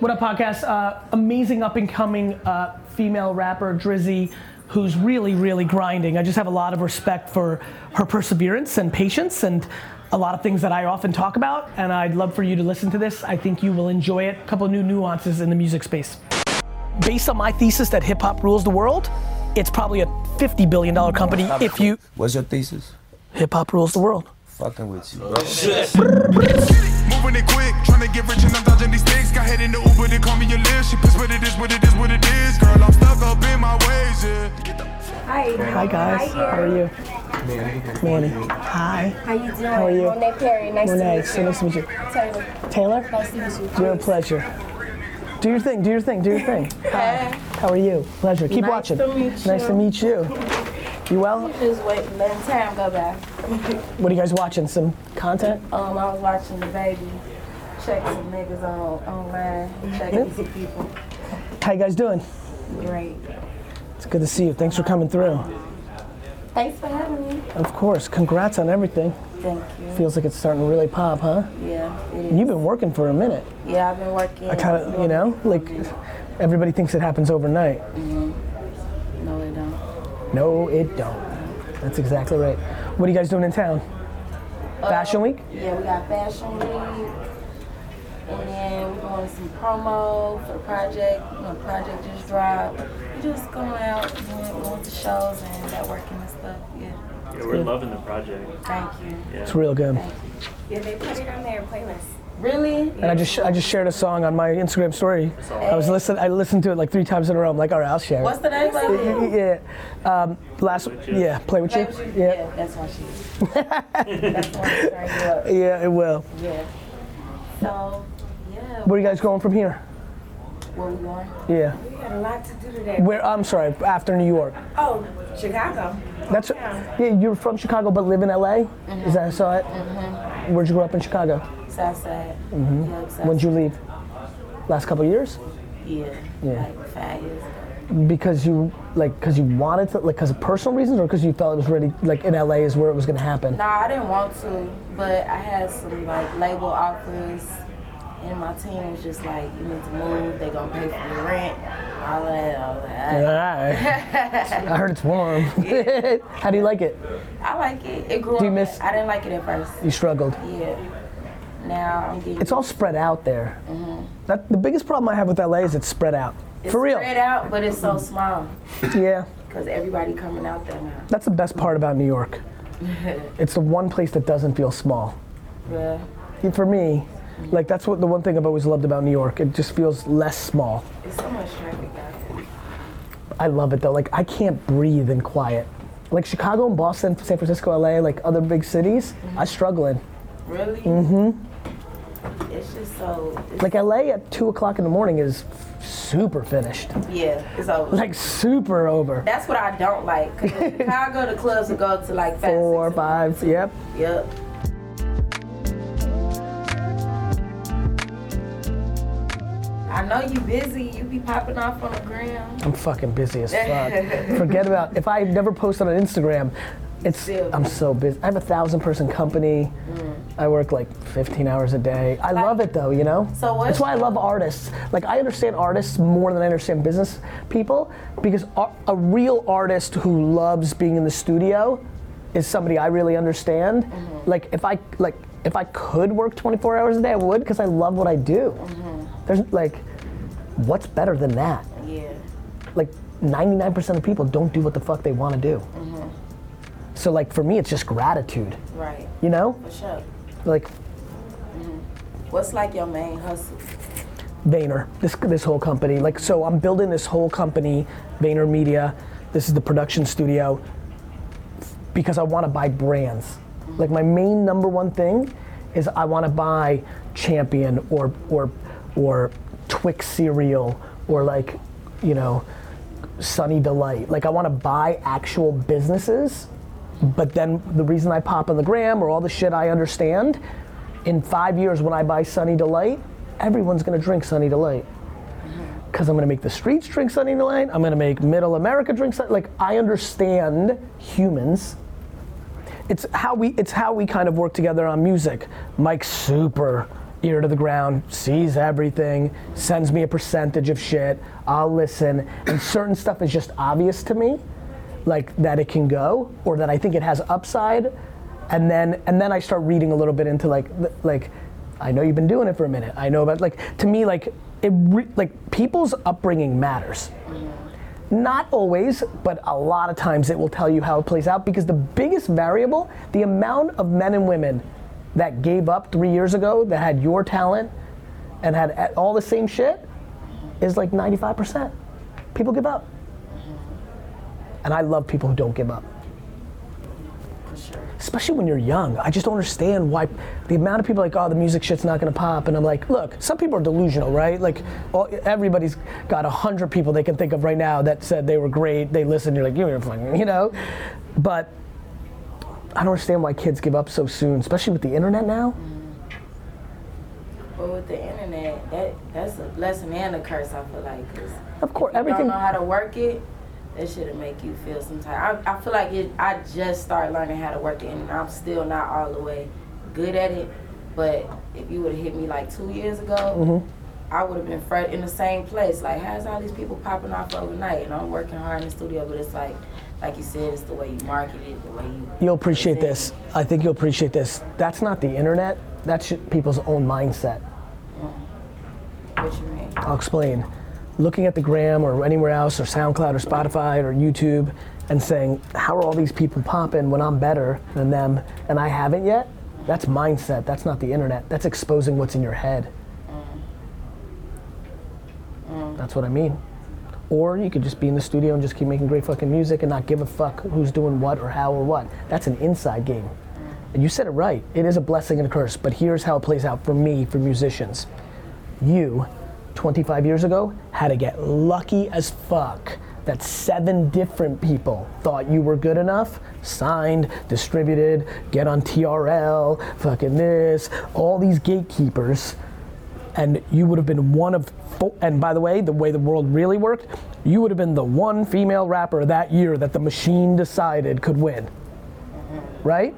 What up, podcast? Uh, amazing up and coming uh, female rapper, Dreezy, who's really, really grinding. I just have a lot of respect for her perseverance and patience and a lot of things that I often talk about. And I'd love for you to listen to this. I think you will enjoy it. A couple new nuances in the music space. Based on my thesis that hip hop rules the world, it's probably a $50 billion company if you. What's your thesis? Hip hop rules the world. Fucking with you, She pissed, but it is what it is, what it is. Girl, I'm stuck up in my ways, yeah. Hi. Hi, guys. Hi, How are you? Manny. Manny. Hi. How you doing? How are you? Monet Perry. Nice Monet, to meet so you. nice to meet you. Taylor. Taylor? Nice to meet you. Your pleasure. Do your thing, do your thing, do your thing. Hi. How are you? Pleasure. Keep Nice watching. to meet Nice you. to meet you. You well? Just waiting, letting time go by. What are you guys watching? Some content? Um, I was watching the baby. Check some niggas on online. Checking some people. How you guys doing? Great. It's good to see you. Thanks for coming through. Thanks for having me. Of course. Congrats on everything. Thank you. Feels like it's starting to really pop, huh? Yeah, it is. You've been working for a minute. Yeah, I've been working. I kind of, you know, like everybody thinks it happens overnight. Mm-hmm. No, they don't. No, it don't. That's exactly right. What are you guys doing in town? Uh, Fashion Week? Yeah, we got Fashion Week. And then we're doing some promo for the project. You know, project just dropped. We're just going out, doing, going to shows and networking and stuff. Yeah. Yeah, we're loving the project. Thank you. Yeah. It's real good. Yeah, they put it on their playlist. Really? And I just I just shared a song on my Instagram story. I was listen I listened to it like three times in a row. I'm like, all right, I'll share What's the name of it? Yeah. Um, last You. yeah, play with you. Play with you? Yeah. Yeah, that's why she. that's why she turned you up. Yeah, it will. Yeah. So, yeah. Where are you guys going from here? Where we going? Yeah. We had a lot to do today. Where I'm sorry, after New York. Oh, Chicago. That's yeah. You're from Chicago but live in LA. Is that so? It? Where'd you grow up in Chicago? Southside. Mm-hmm. Yeah, Southside. When'd you leave? Last couple of years? Yeah. Yeah. Like five years ago. Because you like because you wanted to like because of personal reasons or because you felt it was ready like in LA is where it was gonna happen. No, I didn't want to, but I had some like label offers, and my team was just like, "You need to move. They gonna pay for your rent, all that, all that." I heard it's warm. How do you like it? I like it. It grew Do you miss- I didn't like it at first. You struggled. Yeah. Now I'm getting. It's all spread out there. Mhm. That the biggest problem I have with LA is it's spread out. it's For real. It's spread out, but it's so small Yeah. because everybody coming out there now. That's the best part about New York. It's the one place that doesn't feel small. Yeah. For me, like that's what the one thing I've always loved about New York. It just feels less small. There's so much traffic. I love it though. Like I can't breathe in quiet. Like Chicago and Boston, San Francisco, LA, like other big cities, I struggle in. Really? Mm-hmm. It's just so. It's, Like LA at two o'clock in the morning is super finished. yeah, it's over. Like super over. That's what I don't like. 'Cause in Chicago, the clubs will go to like five, Four, six, five, yep. Yep. I know you busy. You be popping off on the gram. I'm fucking busy as fuck. Forget about if I never post on Instagram. It's Still. I'm so busy. I have a thousand person company. Mm. I work like 15 hours a day. I love it though, you know. So what's That's why I love artists. Like I understand artists more than I understand business people because a, a real artist who loves being in the studio is somebody I really understand. Mm-hmm. Like if I like if I could work 24 hours a day, I would because I love what I do. Mm-hmm. There's like, what's better than that? Yeah. like 99% of people don't do what the fuck they want to do. Mhm. So like for me, it's just gratitude, Right. you know? For sure. Like What's like your main hustle? Vayner, this this whole company. Like so, I'm building this whole company, Vayner Media. This is the production studio because I want to buy brands. Like my main number one thing is I want to buy Champion or or or Twix cereal or like you know Sunny Delight. Like I want to buy actual businesses. But then the reason I pop on the gram or all the shit I understand, in five years when I buy Sunny Delight, everyone's gonna drink Sunny Delight. Mm-hmm. Because I'm gonna make the streets drink Sunny Delight, I'm gonna make middle America drink Sunny Like I understand humans. It's how we it's how we kind of work together on music. Mike's super ear to the ground, sees everything, sends me a percentage of shit. I'll listen, and certain stuff is just obvious to me, like that it can go, or that I think it has upside, and then and then I start reading a little bit into like like, I know you've been doing it for a minute. I know about like to me like it re- like people's upbringing matters. Not always, but a lot of times it will tell you how it plays out because the biggest variable, the amount of men and women that gave up three years ago that had your talent and had all the same shit is like 95%. People give up. And I love people who don't give up. Especially when you're young. I just don't understand why the amount of people like, oh, the music shit's not gonna pop. And I'm like, look, some people are delusional, right? Like, all, everybody's got a hundred people they can think of right now that said they were great. They listened, you're like, you're fucking, you know? But I don't understand why kids give up so soon, especially with the internet now. But with the internet, that that's a blessing and a curse. I feel like, 'cause Of course, if you everything. don't know how to work it, that should make you feel some type. I, I feel like it. I just started learning how to work it, and I'm still not all the way good at it. But if you would have hit me like two years ago, Mm-hmm. I would have been in the same place. Like, how's all these people popping off overnight? And I'm working hard in the studio, but it's like, like you said, it's the way you market it, the way you. You'll appreciate this. I think you'll appreciate this. That's not the internet. That's people's own mindset. it. What you mean? I'll explain. Looking at the gram or anywhere else, or SoundCloud or Spotify or YouTube, and saying, How are all these people popping when I'm better than them and I haven't yet? That's mindset. That's not the internet. That's exposing what's in your head. Mm. That's what I mean. Or you could just be in the studio and just keep making great fucking music and not give a fuck who's doing what or how or what. That's an inside game. And you said it right. It is a blessing and a curse. But here's how it plays out for me, for musicians you 25 years ago had to get lucky as fuck that seven different people thought you were good enough, signed, distributed, get on TRL, fucking this, all these gatekeepers, and you would have been one of four. And by the way, the way the world really worked, you would have been the one female rapper that year that the machine decided could win. Right?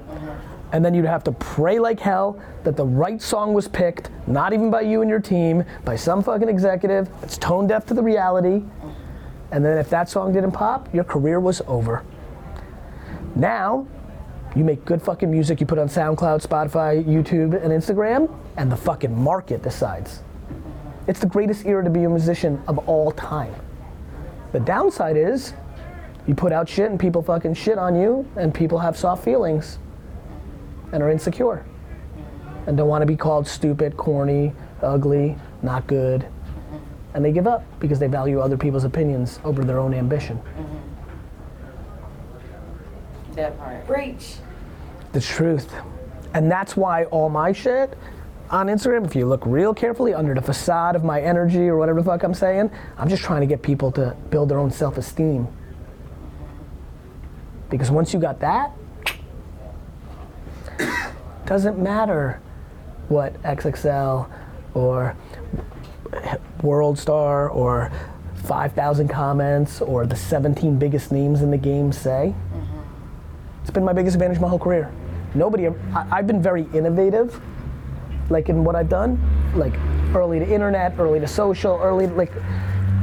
and then you'd have to pray like hell that the right song was picked, not even by you and your team, by some fucking executive that's tone deaf to the reality. And then if that song didn't pop, your career was over. Now, you make good fucking music, you put on SoundCloud, Spotify, YouTube, and Instagram, and the fucking market decides. It's the greatest era to be a musician of all time. The downside is, you put out shit and people fucking shit on you, and people have soft feelings and are insecure and don't want to be called stupid, corny, ugly, not good. And they give up because they value other people's opinions over their own ambition. That part. Breach. The truth. And that's why all my shit on Instagram, if you look real carefully under the facade of my energy or whatever the fuck I'm saying, I'm just trying to get people to build their own self esteem. Because once you got that, doesn't matter what XXL or World Star or 5,000 comments or the 17 biggest names in the game say. It's been my biggest advantage my whole career. Nobody, I, I've been very innovative, like in what I've done, like early to internet, early to social, early like,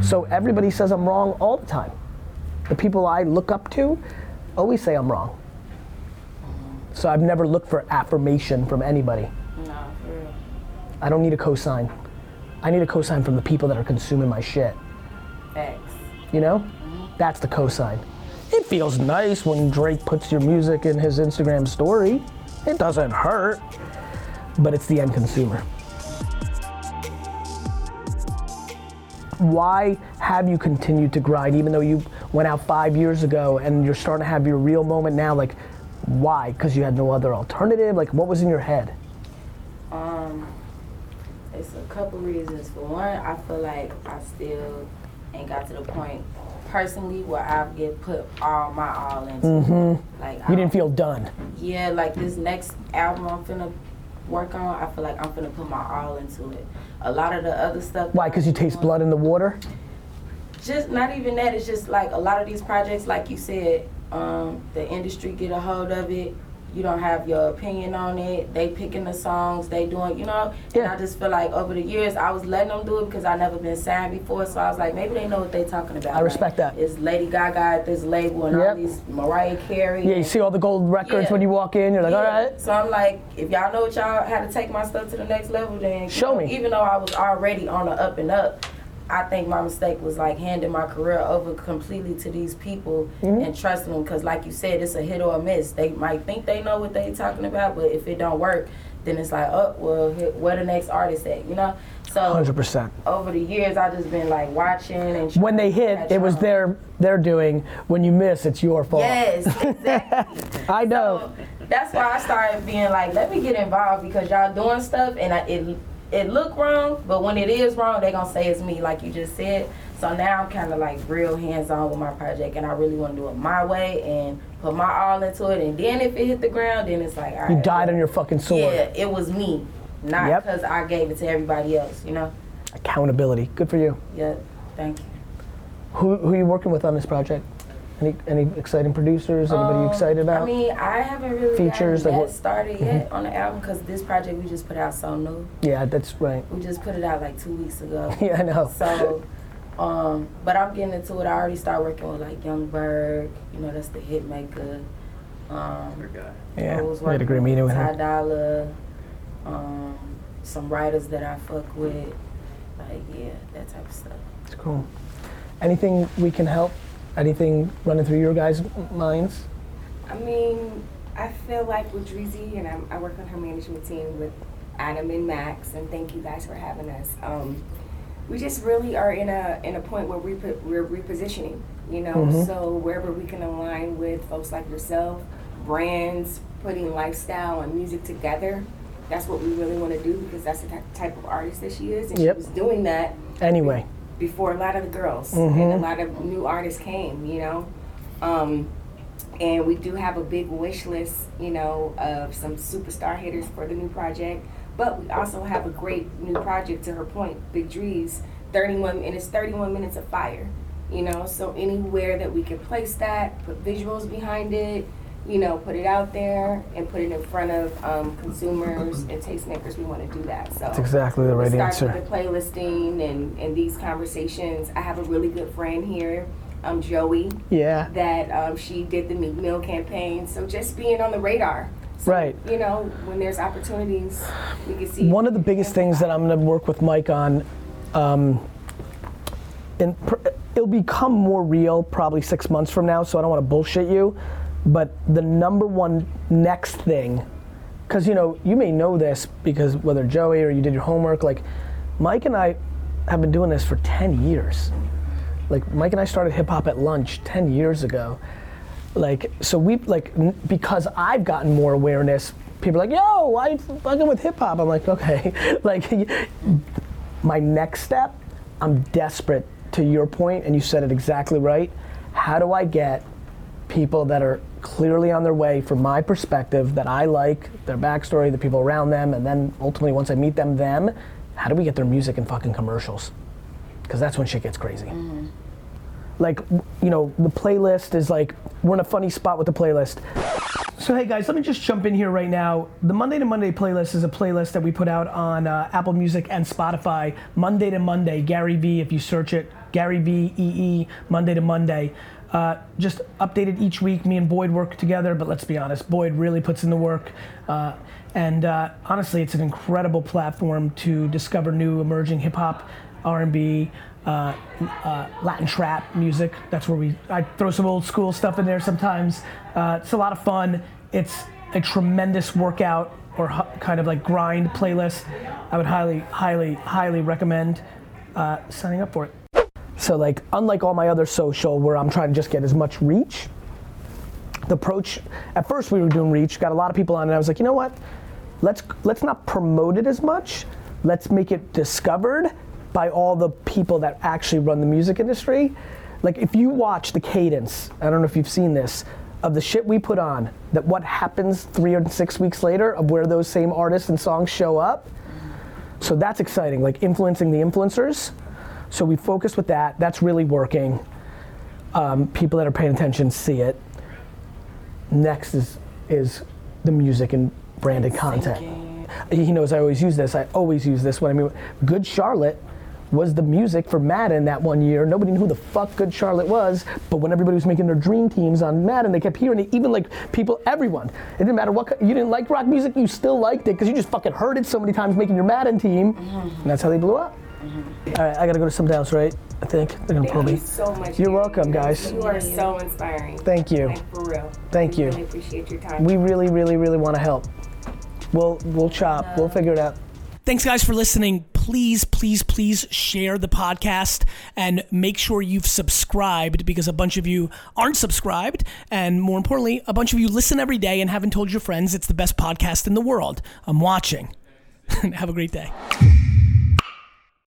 so everybody says I'm wrong all the time. The people I look up to always say I'm wrong. So I've never looked for affirmation from anybody. No, for real. I don't need a cosign. I need a cosign from the people that are consuming my shit. Facts. You know? That's the cosign. It feels nice when Drake puts your music in his Instagram story. It doesn't hurt, but it's the end consumer. Why have you continued to grind even though you went out five years ago and you're starting to have your real moment now? Like, why? Because you had no other alternative? Like, what was in your head? Um, it's a couple reasons. For one, I feel like I still ain't got to the point personally where I get put all my all into. it. Like Mm-hmm. You didn't feel done. yeah, like this next album I'm finna work on, I feel like I'm finna put my all into it. A lot of the other stuff. Why? Because you taste blood in the water? just not even that. It's just like a lot of these projects, like you said, um, the industry get a hold of it, you don't have your opinion on it. They picking the songs, they doing, you know. Yeah. And I just feel like over the years, I was letting them do it because I never been signed before. So I was like, maybe they know what they talking about. I respect Like, that. It's Lady Gaga at this label and Yep. all these Mariah Carey. Yeah, you see all the gold records Yeah. when you walk in. You're like, all yeah. right. So I'm like, if y'all know what y'all had to take my stuff to the next level, then you Show know, me. Even though I was already on the up and up, I think my mistake was like handing my career over completely to these people Mm-hmm. and trusting them. Because like you said, it's a hit or a miss. They might think they know what they're talking about, but if it don't work, then it's like, oh well, here- where the next artist at? You know. So 100%. over the years, I've just been like watching and When they hit, it was on. their their doing. When you miss, it's your fault. Yes, exactly. I know. So that's why I started being like, let me get involved because y'all doing stuff and I, it it look wrong, but when it is wrong, they gonna say it's me, like you just said. So now I'm kind of like real hands on with my project, and I really want to do it my way and put my all into it. And then if it hit the ground, then it's like, all right, You died on your fucking sword. Yeah, it was me, not Yep. because I gave it to everybody else. You know? Accountability. Good for you. Yeah. Thank you. Who, who are you working with on this project? Any, any exciting producers? Anybody you Um, excited about? I mean, I haven't really Features, like gotten what- that started yet on the album because this project we just put out so new. yeah, that's right. We just put it out like two weeks ago. Yeah, I know. So, um, but I'm getting into it. I already started working with like Yung Berg. You know, that's the hit maker. Um, Good guy. Yeah, I was we had a great meeting with Ty him. Dolla, um, some writers that I fuck with. Like, yeah, that type of stuff. It's cool. Anything we can help? Anything running through your guys' minds? I mean, I feel like with Dreezy, and I'm, I work on her management team with Adam and Max, and thank you guys for having us. Um, we just really are in a in a point where we put, we're repositioning, you know. Mhm. So wherever we can align with folks like yourself, brands, putting lifestyle and music together, that's what we really want to do because that's the type of artist that she is, and Yep. she was doing that Anyway, before a lot of the girls Mhm. and a lot of new artists came, you know. Um, and we do have a big wish list, you know, of some superstar hitters for the new project. But we also have a great new project to her point, Big Dreez, 31 and it's 31 minutes of fire, you know. So anywhere that we can place that, put visuals behind it, you know, put it out there and put it in front of um, consumers and tastemakers, we want to do that. So that's exactly the right we answer. start with the playlisting and, and these conversations. I have a really good friend here, um, Joey, Yeah, that um, she did the Meek Mill campaign. So just being on the radar. So, Right. You know, when there's opportunities, we can see. one of the biggest things that I'm going to work with Mike on, um, and pr- it'll become more real probably six months from now, so I don't want to bullshit you, but the number one next thing, because you know, you may know this because whether Joey or you did your homework, like Mike and I have been doing this for 10 years. Like Mike and I started hip hop at lunch 10 years ago. Like, so we, like, because I've gotten more awareness, people are like, yo, why you fucking with hip hop? I'm like, okay. like, my next step, I'm desperate to your point, and you said it exactly right. How do I get people that are clearly on their way from my perspective that I like, their backstory, the people around them, and then ultimately once I meet them, them, how do we get their music in fucking commercials? Because that's when shit gets crazy. Like, you know, the playlist is like, we're in a funny spot with the playlist. So hey guys, let me just jump in here right now. The Monday to Monday playlist is a playlist that we put out on uh, Apple Music and Spotify. Monday to Monday, Gary V. If you search it, Gary V E E, Monday to Monday. Uh, just updated each week. Me and Boyd work together, but let's be honest, Boyd really puts in the work. Uh, and uh, honestly, it's an incredible platform to discover new emerging hip hop, R&B, uh, uh, Latin trap music. That's where we I throw some old school stuff in there sometimes. Uh, it's a lot of fun. It's a tremendous workout or hu- kind of like grind playlist. I would highly, highly, highly recommend signing up for it. So like, unlike all my other social where I'm trying to just get as much reach, the approach at first we were doing reach, got a lot of people on, and I was like, you know what? Let's let's not promote it as much. Let's make it discovered by all the people that actually run the music industry. Like if you watch the cadence, I don't know if you've seen this, of the shit we put on, that what happens three or six weeks later of where those same artists and songs show up. So that's exciting, like influencing the influencers. So we focus with that. That's really working. Um, people that are paying attention see it. Next is is the music and branded content. He knows I always use this. I always use this when I mean, Good Charlotte was the music for Madden that one year. Nobody knew who the fuck Good Charlotte was, but when everybody was making their dream teams on Madden, they kept hearing it. Even like people, everyone. It didn't matter what you didn't like rock music, you still liked it because you just fucking heard it so many times making your Madden team, and that's how they blew up. Mm-hmm. All right, I gotta go to some downs, right? I think they're gonna pull Thank me. you so much. You're Gary. welcome, guys. You are so inspiring. Thank you. Like, for real. Thank We you. Really appreciate your time. We really, really, really want to help. We'll we'll chop. We'll figure it out. Thanks, guys, for listening. Please, please, please share the podcast and make sure you've subscribed because a bunch of you aren't subscribed. And more importantly, a bunch of you listen every day and haven't told your friends it's the best podcast in the world. I'm watching. Have a great day.